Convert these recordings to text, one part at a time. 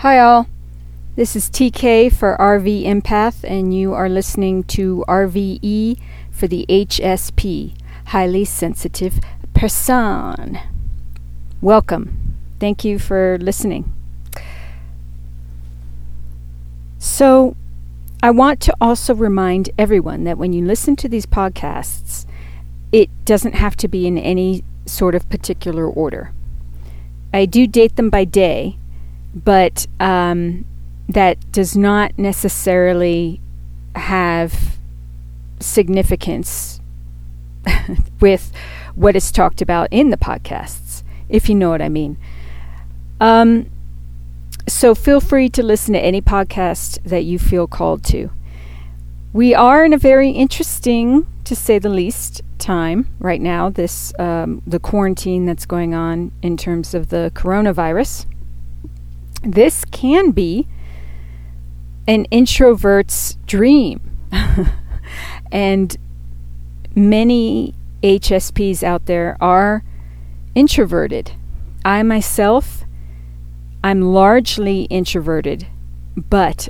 Hi, all. This is TK for RV Empath, and you are listening to RVE for the HSP, Highly Sensitive Person. Welcome. Thank you for listening. So, I want to also remind everyone that when you listen to these podcasts, it doesn't have to be in any sort of particular order. I do date them by day but um, that does not necessarily have significance with what is talked about in the podcasts, if you know what I mean. Um, so feel free to listen to any podcast that you feel called to. We are in a very interesting, to say the least, time right now. This um, the quarantine that's going on in terms of the coronavirus this can be an introvert's dream. and many HSPs out there are introverted. I myself, I'm largely introverted, but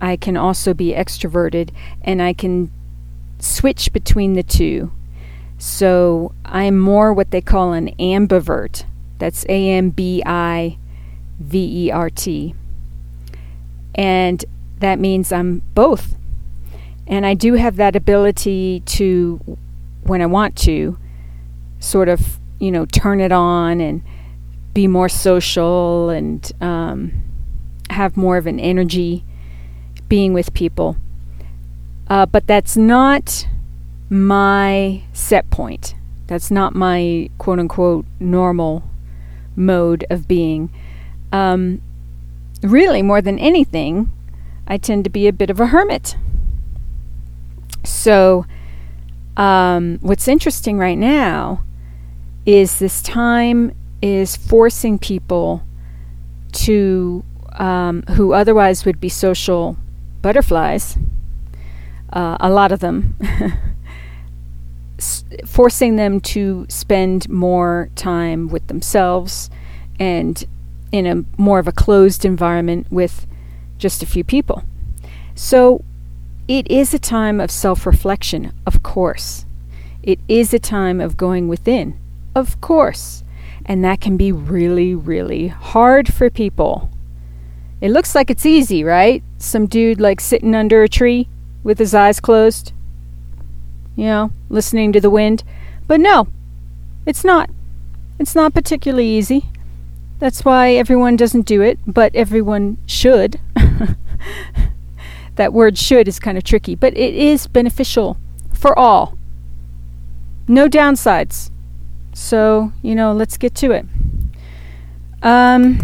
I can also be extroverted and I can switch between the two. So I'm more what they call an ambivert. That's A M B I V E R T. And that means I'm both. And I do have that ability to, when I want to, sort of, you know, turn it on and be more social and um, have more of an energy being with people. Uh, but that's not my set point. That's not my quote unquote normal mode of being um, really, more than anything, I tend to be a bit of a hermit. So, um, what's interesting right now is this time is forcing people to, um, who otherwise would be social butterflies, uh, a lot of them, forcing them to spend more time with themselves and in a more of a closed environment with just a few people. So it is a time of self reflection, of course. It is a time of going within, of course. And that can be really, really hard for people. It looks like it's easy, right? Some dude like sitting under a tree with his eyes closed, you know, listening to the wind. But no, it's not. It's not particularly easy. That's why everyone doesn't do it, but everyone should. that word should is kind of tricky, but it is beneficial for all. No downsides. So, you know, let's get to it. Um,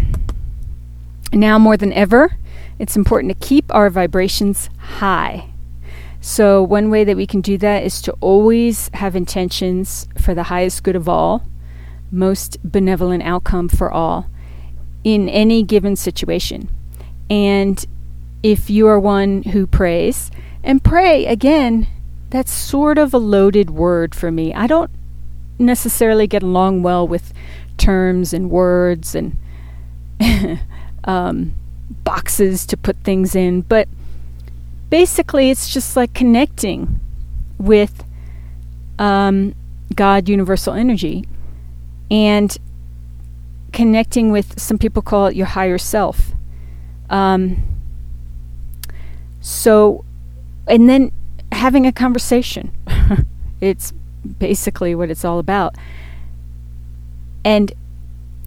now more than ever, it's important to keep our vibrations high. So, one way that we can do that is to always have intentions for the highest good of all most benevolent outcome for all in any given situation. And if you are one who prays, and pray again, that's sort of a loaded word for me. I don't necessarily get along well with terms and words and um, boxes to put things in, but basically it's just like connecting with um, God, universal energy, and connecting with some people call it your higher self. Um, so, and then having a conversation. it's basically what it's all about. And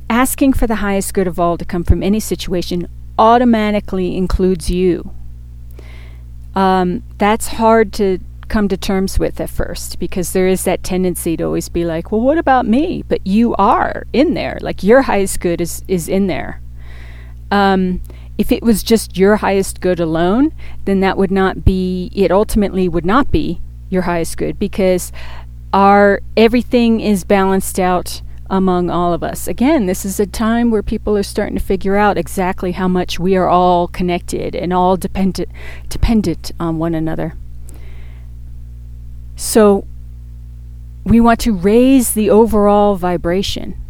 asking for the highest good of all to come from any situation automatically includes you. Um, that's hard to come to terms with at first because there is that tendency to always be like, well, what about me? But you are in there. Like your highest good is, is in there. Um, if it was just your highest good alone, then that would not be, it ultimately would not be your highest good because our everything is balanced out among all of us. Again, this is a time where people are starting to figure out exactly how much we are all connected and all dependent dependent on one another. So we want to raise the overall vibration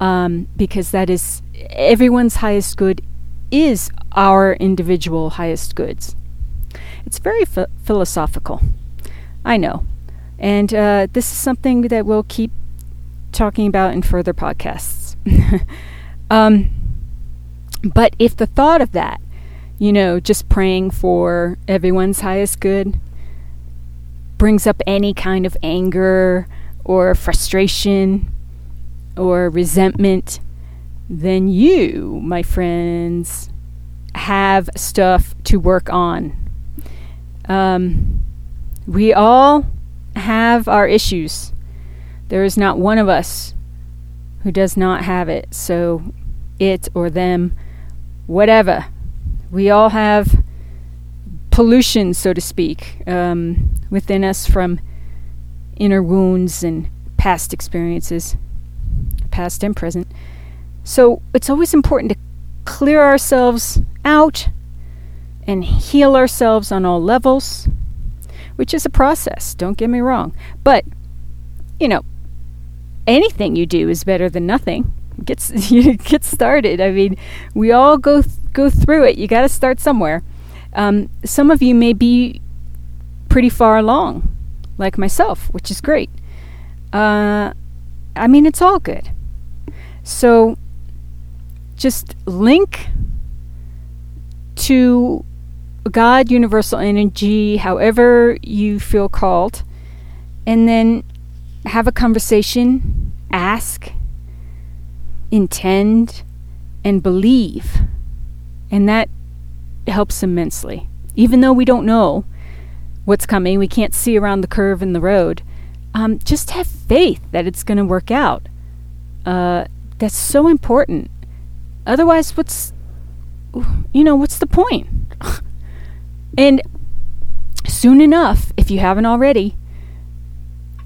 um, because that is everyone's highest good is our individual highest goods. It's very ph- philosophical. I know. And uh, this is something that we'll keep talking about in further podcasts. um, but if the thought of that, you know, just praying for everyone's highest good, brings up any kind of anger or frustration or resentment, then you, my friends, have stuff to work on. Um, we all have our issues. There is not one of us who does not have it. So, it or them, whatever. We all have pollution, so to speak, um, within us from inner wounds and past experiences, past and present. So it's always important to clear ourselves out and heal ourselves on all levels, which is a process, don't get me wrong. But, you know, anything you do is better than nothing. Get, get started. I mean, we all go, th- go through it. You got to start somewhere. Um, some of you may be pretty far along, like myself, which is great. Uh, I mean, it's all good. So just link to God, universal energy, however you feel called, and then have a conversation, ask, intend, and believe. And that helps immensely. Even though we don't know what's coming, we can't see around the curve in the road, um, just have faith that it's going to work out. Uh, that's so important. Otherwise, what's, you know, what's the point? and soon enough, if you haven't already,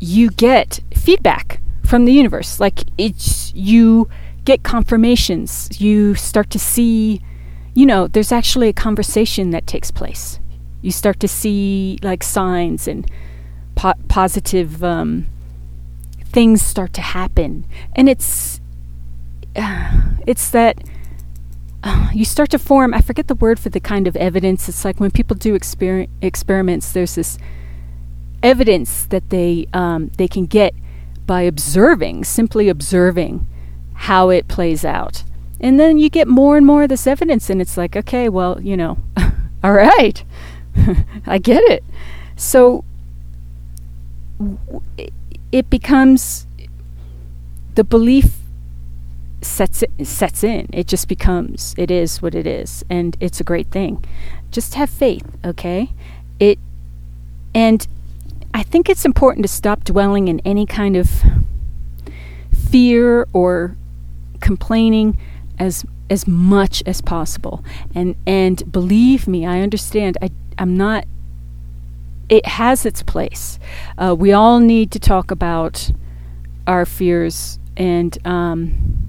you get feedback from the universe. Like it's, you get confirmations. You start to see you know, there's actually a conversation that takes place. You start to see like signs and po- positive um, things start to happen, and it's uh, it's that uh, you start to form. I forget the word for the kind of evidence. It's like when people do exper- experiments. There's this evidence that they um, they can get by observing, simply observing how it plays out. And then you get more and more of this evidence, and it's like, okay, well, you know, all right, I get it. So it becomes the belief sets it sets in. It just becomes it is what it is, and it's a great thing. Just have faith, okay? It and I think it's important to stop dwelling in any kind of fear or complaining as as much as possible. And and believe me, I understand. I I'm not. It has its place. Uh, we all need to talk about our fears and um,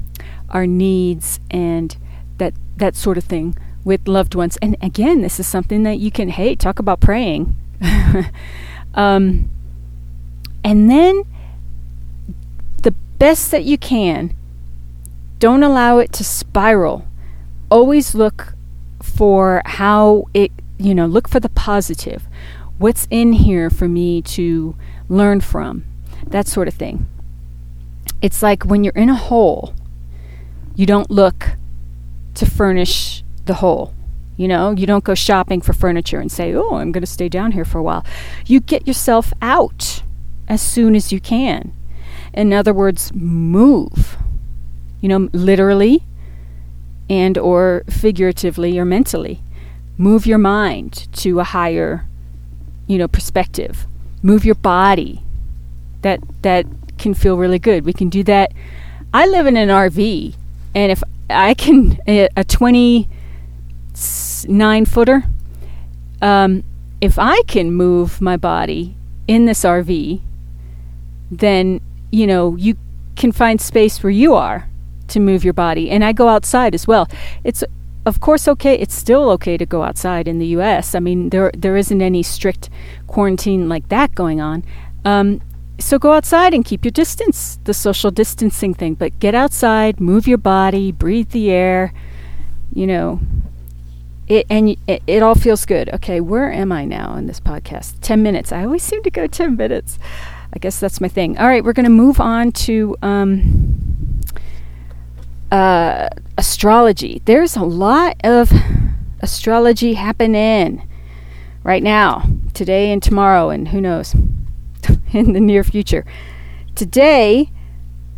our needs and that that sort of thing with loved ones. And again, this is something that you can hey talk about praying. um, and then the best that you can don't allow it to spiral. Always look for how it, you know, look for the positive. What's in here for me to learn from? That sort of thing. It's like when you're in a hole, you don't look to furnish the hole. You know, you don't go shopping for furniture and say, oh, I'm going to stay down here for a while. You get yourself out as soon as you can. In other words, move you know, literally and or figuratively or mentally. Move your mind to a higher, you know, perspective. Move your body. That that can feel really good. We can do that. I live in an RV, and if I can a, a 29 footer, um, if I can move my body in this RV, then you know you can find space where you are to move your body. And I go outside as well. It's of course okay. It's still okay to go outside in the U.S. I mean, there there isn't any strict quarantine like that going on. Um, so go outside and keep your distance, the social distancing thing. But get outside, move your body, breathe the air. You know, it and it, it all feels good. Okay, where am I now in this podcast? 10 minutes. I always seem to go 10 minutes. I guess that's my thing. All right, we're going to move on to um, uh, astrology. There's a lot of astrology happening right now, today and tomorrow, and who knows, in the near future. Today,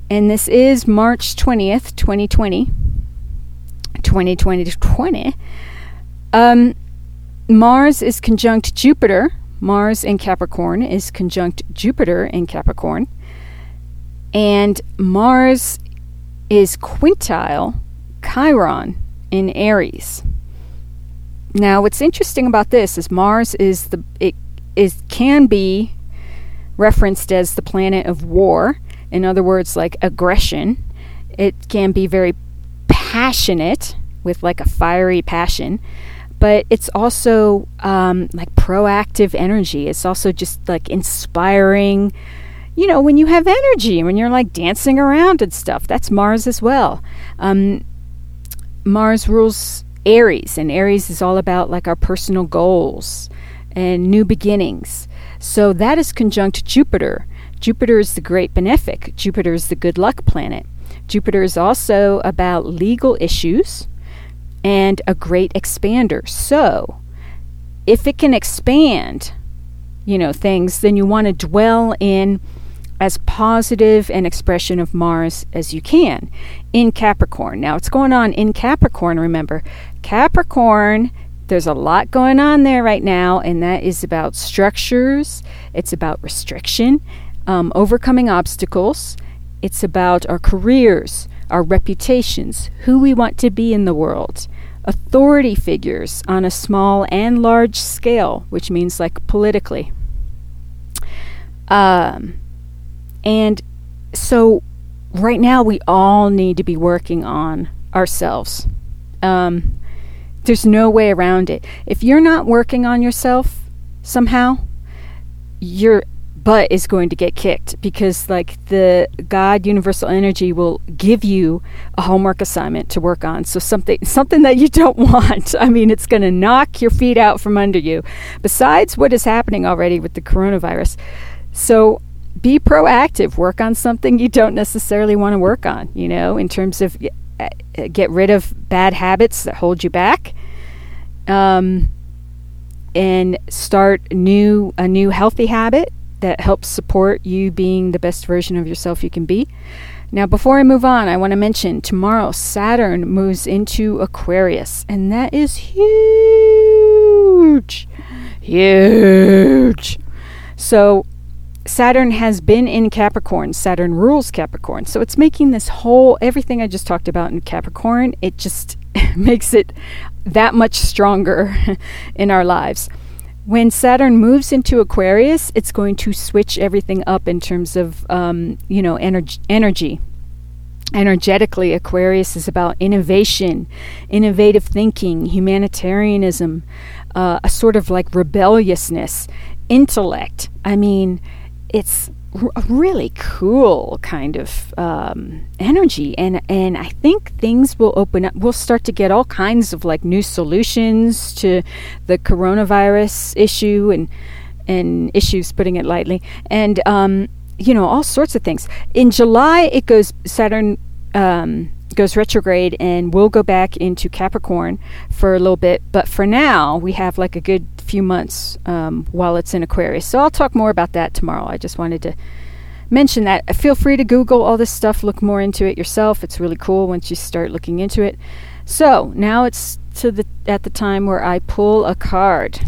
and this is March 20th, 2020. 2020 um, Mars is conjunct Jupiter. Mars in Capricorn is conjunct Jupiter in Capricorn. And Mars is quintile Chiron in Aries. Now, what's interesting about this is Mars is the it is can be referenced as the planet of war. In other words, like aggression. It can be very passionate with like a fiery passion but it's also um, like proactive energy. It's also just like inspiring. You know, when you have energy, when you're like dancing around and stuff, that's Mars as well. Um, Mars rules Aries, and Aries is all about like our personal goals and new beginnings. So that is conjunct Jupiter. Jupiter is the great benefic, Jupiter is the good luck planet. Jupiter is also about legal issues and a great expander. So, if it can expand, you know, things, then you want to dwell in as positive an expression of Mars as you can in Capricorn. Now, what's going on in Capricorn, remember, Capricorn, there's a lot going on there right now, and that is about structures, it's about restriction, um, overcoming obstacles, it's about our careers, our reputations, who we want to be in the world authority figures on a small and large scale, which means like politically. Um, and so right now we all need to be working on ourselves. Um, there's no way around it. If you're not working on yourself somehow, you're butt is going to get kicked because like the God universal energy will give you a homework assignment to work on. So something something that you don't want. I mean, it's going to knock your feet out from under you. Besides what is happening already with the coronavirus. So be proactive, work on something you don't necessarily want to work on, you know, in terms of uh, get rid of bad habits that hold you back. Um, and start new a new healthy habit that helps support you being the best version of yourself you can be. Now, before I move on, I want to mention tomorrow Saturn moves into Aquarius, and that is huge. Huge. So, Saturn has been in Capricorn. Saturn rules Capricorn. So, it's making this whole, everything I just talked about in Capricorn, it just makes it that much stronger in our lives when Saturn moves into Aquarius, it's going to switch everything up in terms of, um, you know, energy. energy. Energetically, Aquarius is about innovation, innovative thinking, humanitarianism, uh, a sort of like rebelliousness, intellect. I mean, it's a really cool kind of um, energy, and and I think things will open up. We'll start to get all kinds of like new solutions to the coronavirus issue and and issues, putting it lightly, and um, you know all sorts of things. In July, it goes Saturn. Um, goes retrograde and we'll go back into Capricorn for a little bit. But for now, we have like a good few months um, while it's in Aquarius. So I'll talk more about that tomorrow. I just wanted to mention that. Feel free to Google all this stuff, look more into it yourself. It's really cool once you start looking into it. So now it's to the at the time where I pull a card.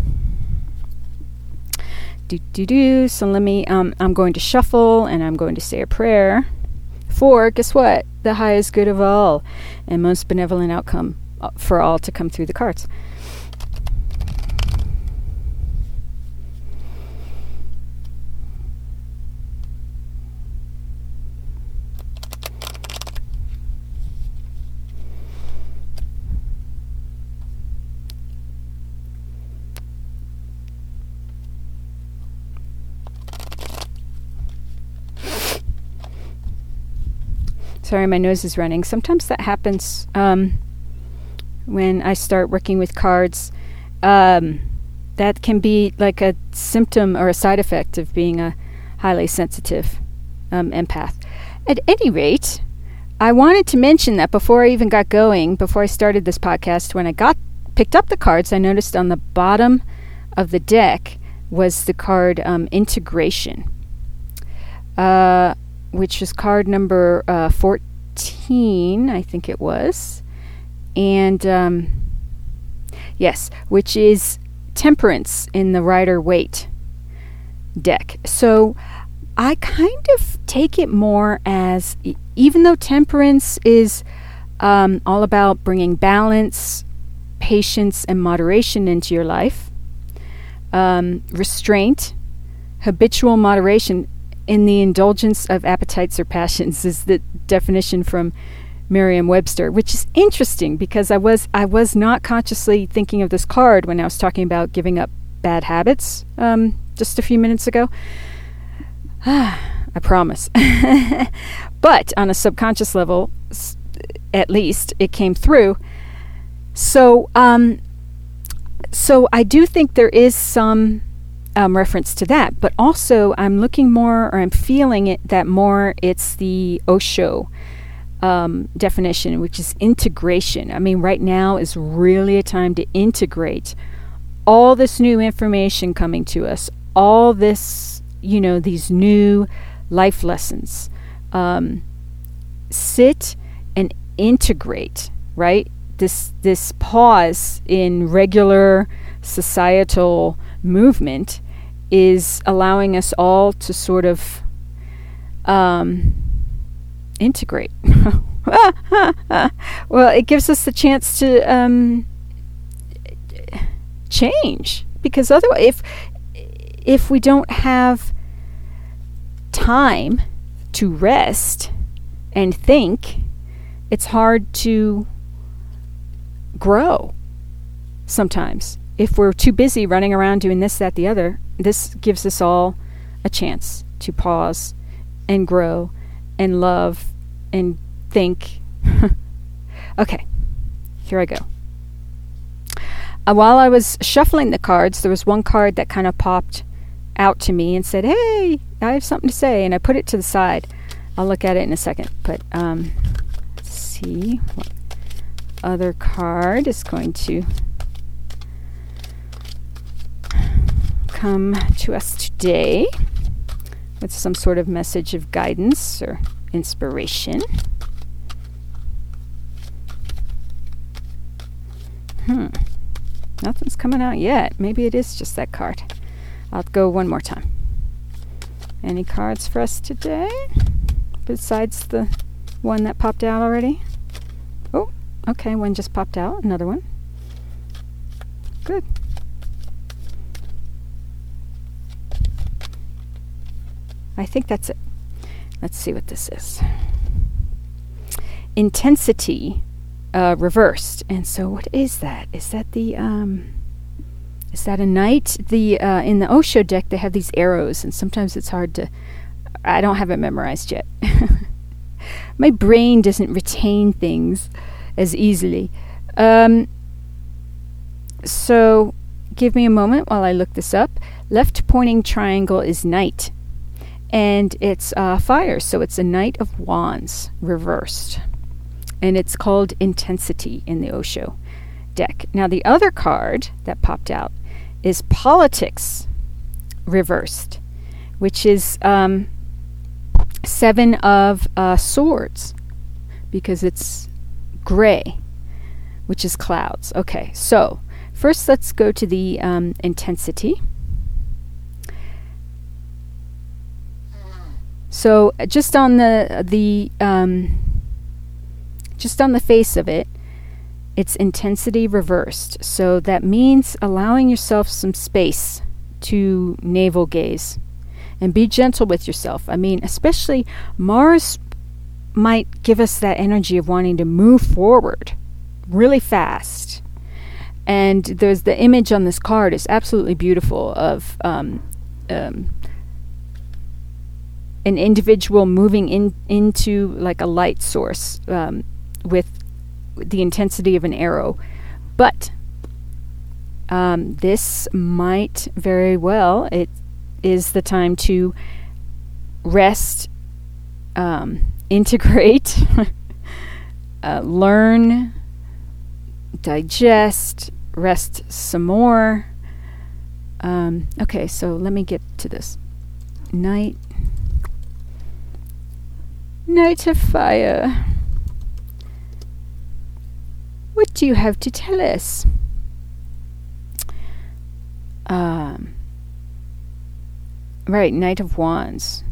Do do do. So let me. Um, I'm going to shuffle and I'm going to say a prayer for guess what? The highest good of all and most benevolent outcome uh, for all to come through the cards. Sorry, my nose is running. Sometimes that happens um, when I start working with cards. Um, that can be like a symptom or a side effect of being a highly sensitive um, empath. At any rate, I wanted to mention that before I even got going, before I started this podcast, when I got picked up the cards, I noticed on the bottom of the deck was the card um, Integration, uh, which is card number uh, 14, I think it was. And um, yes, which is Temperance in the Rider Waite deck. So I kind of take it more as even though temperance is um, all about bringing balance, patience, and moderation into your life, um, restraint, habitual moderation in the indulgence of appetites or passions is the definition from Merriam-Webster, which is interesting because I was I was not consciously thinking of this card when I was talking about giving up bad habits um, just a few minutes ago. I promise. but on a subconscious level, at least, it came through. So, um, so I do think there is some um, reference to that, but also I'm looking more, or I'm feeling it that more. It's the Osho um, definition, which is integration. I mean, right now is really a time to integrate all this new information coming to us, all this, you know, these new life lessons. Um, sit and integrate, right? This this pause in regular societal movement is allowing us all to sort of um, integrate. well, it gives us the chance to um, change because otherwise, if if we don't have time to rest and think, it's hard to grow sometimes. If we're too busy running around doing this, that, the other, this gives us all a chance to pause and grow and love and think. okay, here I go. Uh, while I was shuffling the cards, there was one card that kind of popped out to me and said, Hey, I have something to say. And I put it to the side. I'll look at it in a second. But um, let's see what other card is going to come to us today with some sort of message of guidance or inspiration. Hmm. Nothing's coming out yet. Maybe it is just that card. I'll go one more time. Any cards for us today? Besides the one that popped out already? Oh, okay, one just popped out. Another one. Good. I think that's it. Let's see what this is. Intensity uh, reversed. And so, what is that? Is that the um, is that a knight? The uh, in the Osho deck they have these arrows, and sometimes it's hard to. I don't have it memorized yet. My brain doesn't retain things as easily. Um, so, give me a moment while I look this up. Left pointing triangle is knight, and it's uh, fire, so it's a knight of wands reversed, and it's called intensity in the Osho deck. Now, the other card that popped out is politics reversed, which is um, seven of uh, swords because it's gray, which is clouds. Okay, so first let's go to the um, intensity. So just on the the um, just on the face of it, it's intensity reversed. So that means allowing yourself some space to navel gaze and be gentle with yourself. I mean, especially Mars might give us that energy of wanting to move forward really fast. And there's the image on this card is absolutely beautiful of um, um, an individual moving in into like a light source um, with the intensity of an arrow But um, this might very well it is the time to rest, um, integrate, uh, learn, digest, rest some more. Um, okay, so let me get to this. Knight. Knight of fire. What do you have to tell us? Um, right, Knight of Wands.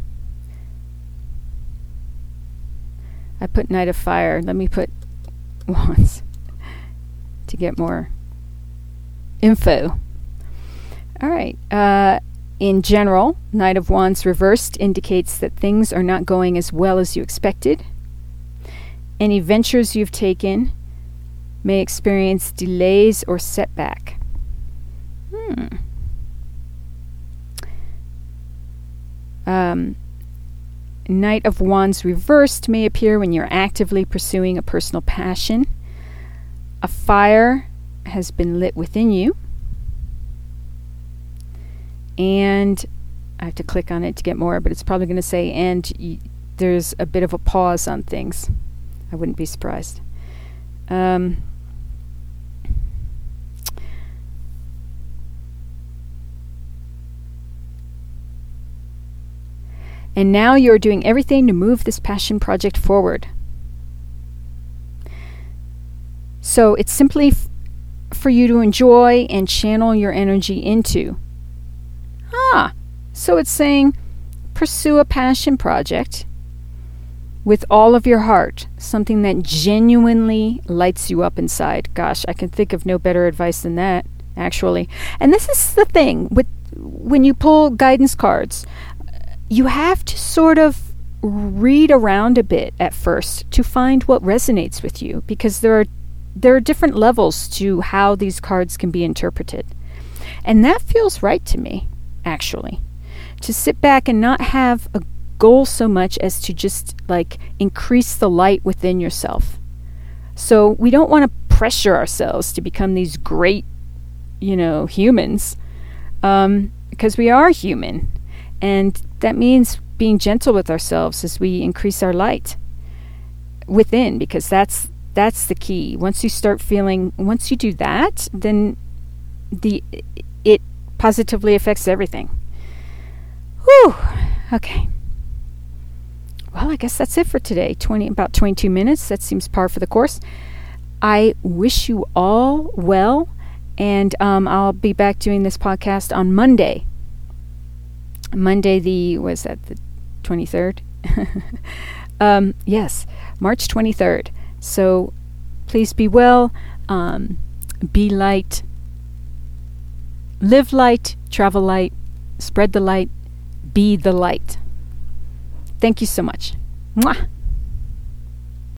I put Knight of Fire. Let me put Wands to get more info. All right. Uh, in general, Knight of Wands reversed indicates that things are not going as well as you expected. Any ventures you've taken may experience delays or setback. Hmm. Um, Knight of Wands reversed may appear when you're actively pursuing a personal passion. A fire has been lit within you. And I have to click on it to get more, but it's probably going to say, and y- there's a bit of a pause on things. I wouldn't be surprised. Um, and now you're doing everything to move this passion project forward. So it's simply f- for you to enjoy and channel your energy into. Ah, so it's saying pursue a passion project with all of your heart, something that genuinely lights you up inside. Gosh, I can think of no better advice than that, actually. And this is the thing with when you pull guidance cards, you have to sort of read around a bit at first to find what resonates with you because there are there are different levels to how these cards can be interpreted. And that feels right to me, actually. To sit back and not have a goal so much as to just like increase the light within yourself. So we don't want to pressure ourselves to become these great, you know, humans, um, because we are human, and that means being gentle with ourselves as we increase our light within, because that's that's the key. Once you start feeling, once you do that, then the positively affects everything. Whew. Okay. Well, I guess that's it for today. 20 about 22 minutes. That seems par for the course. I wish you all well, and um, I'll be back doing this podcast on Monday. Monday, the was that the 23rd? um, yes, March 23rd. So please be well, um, be light, live light, travel light, spread the light, be the light. Thank you so much. Mwah.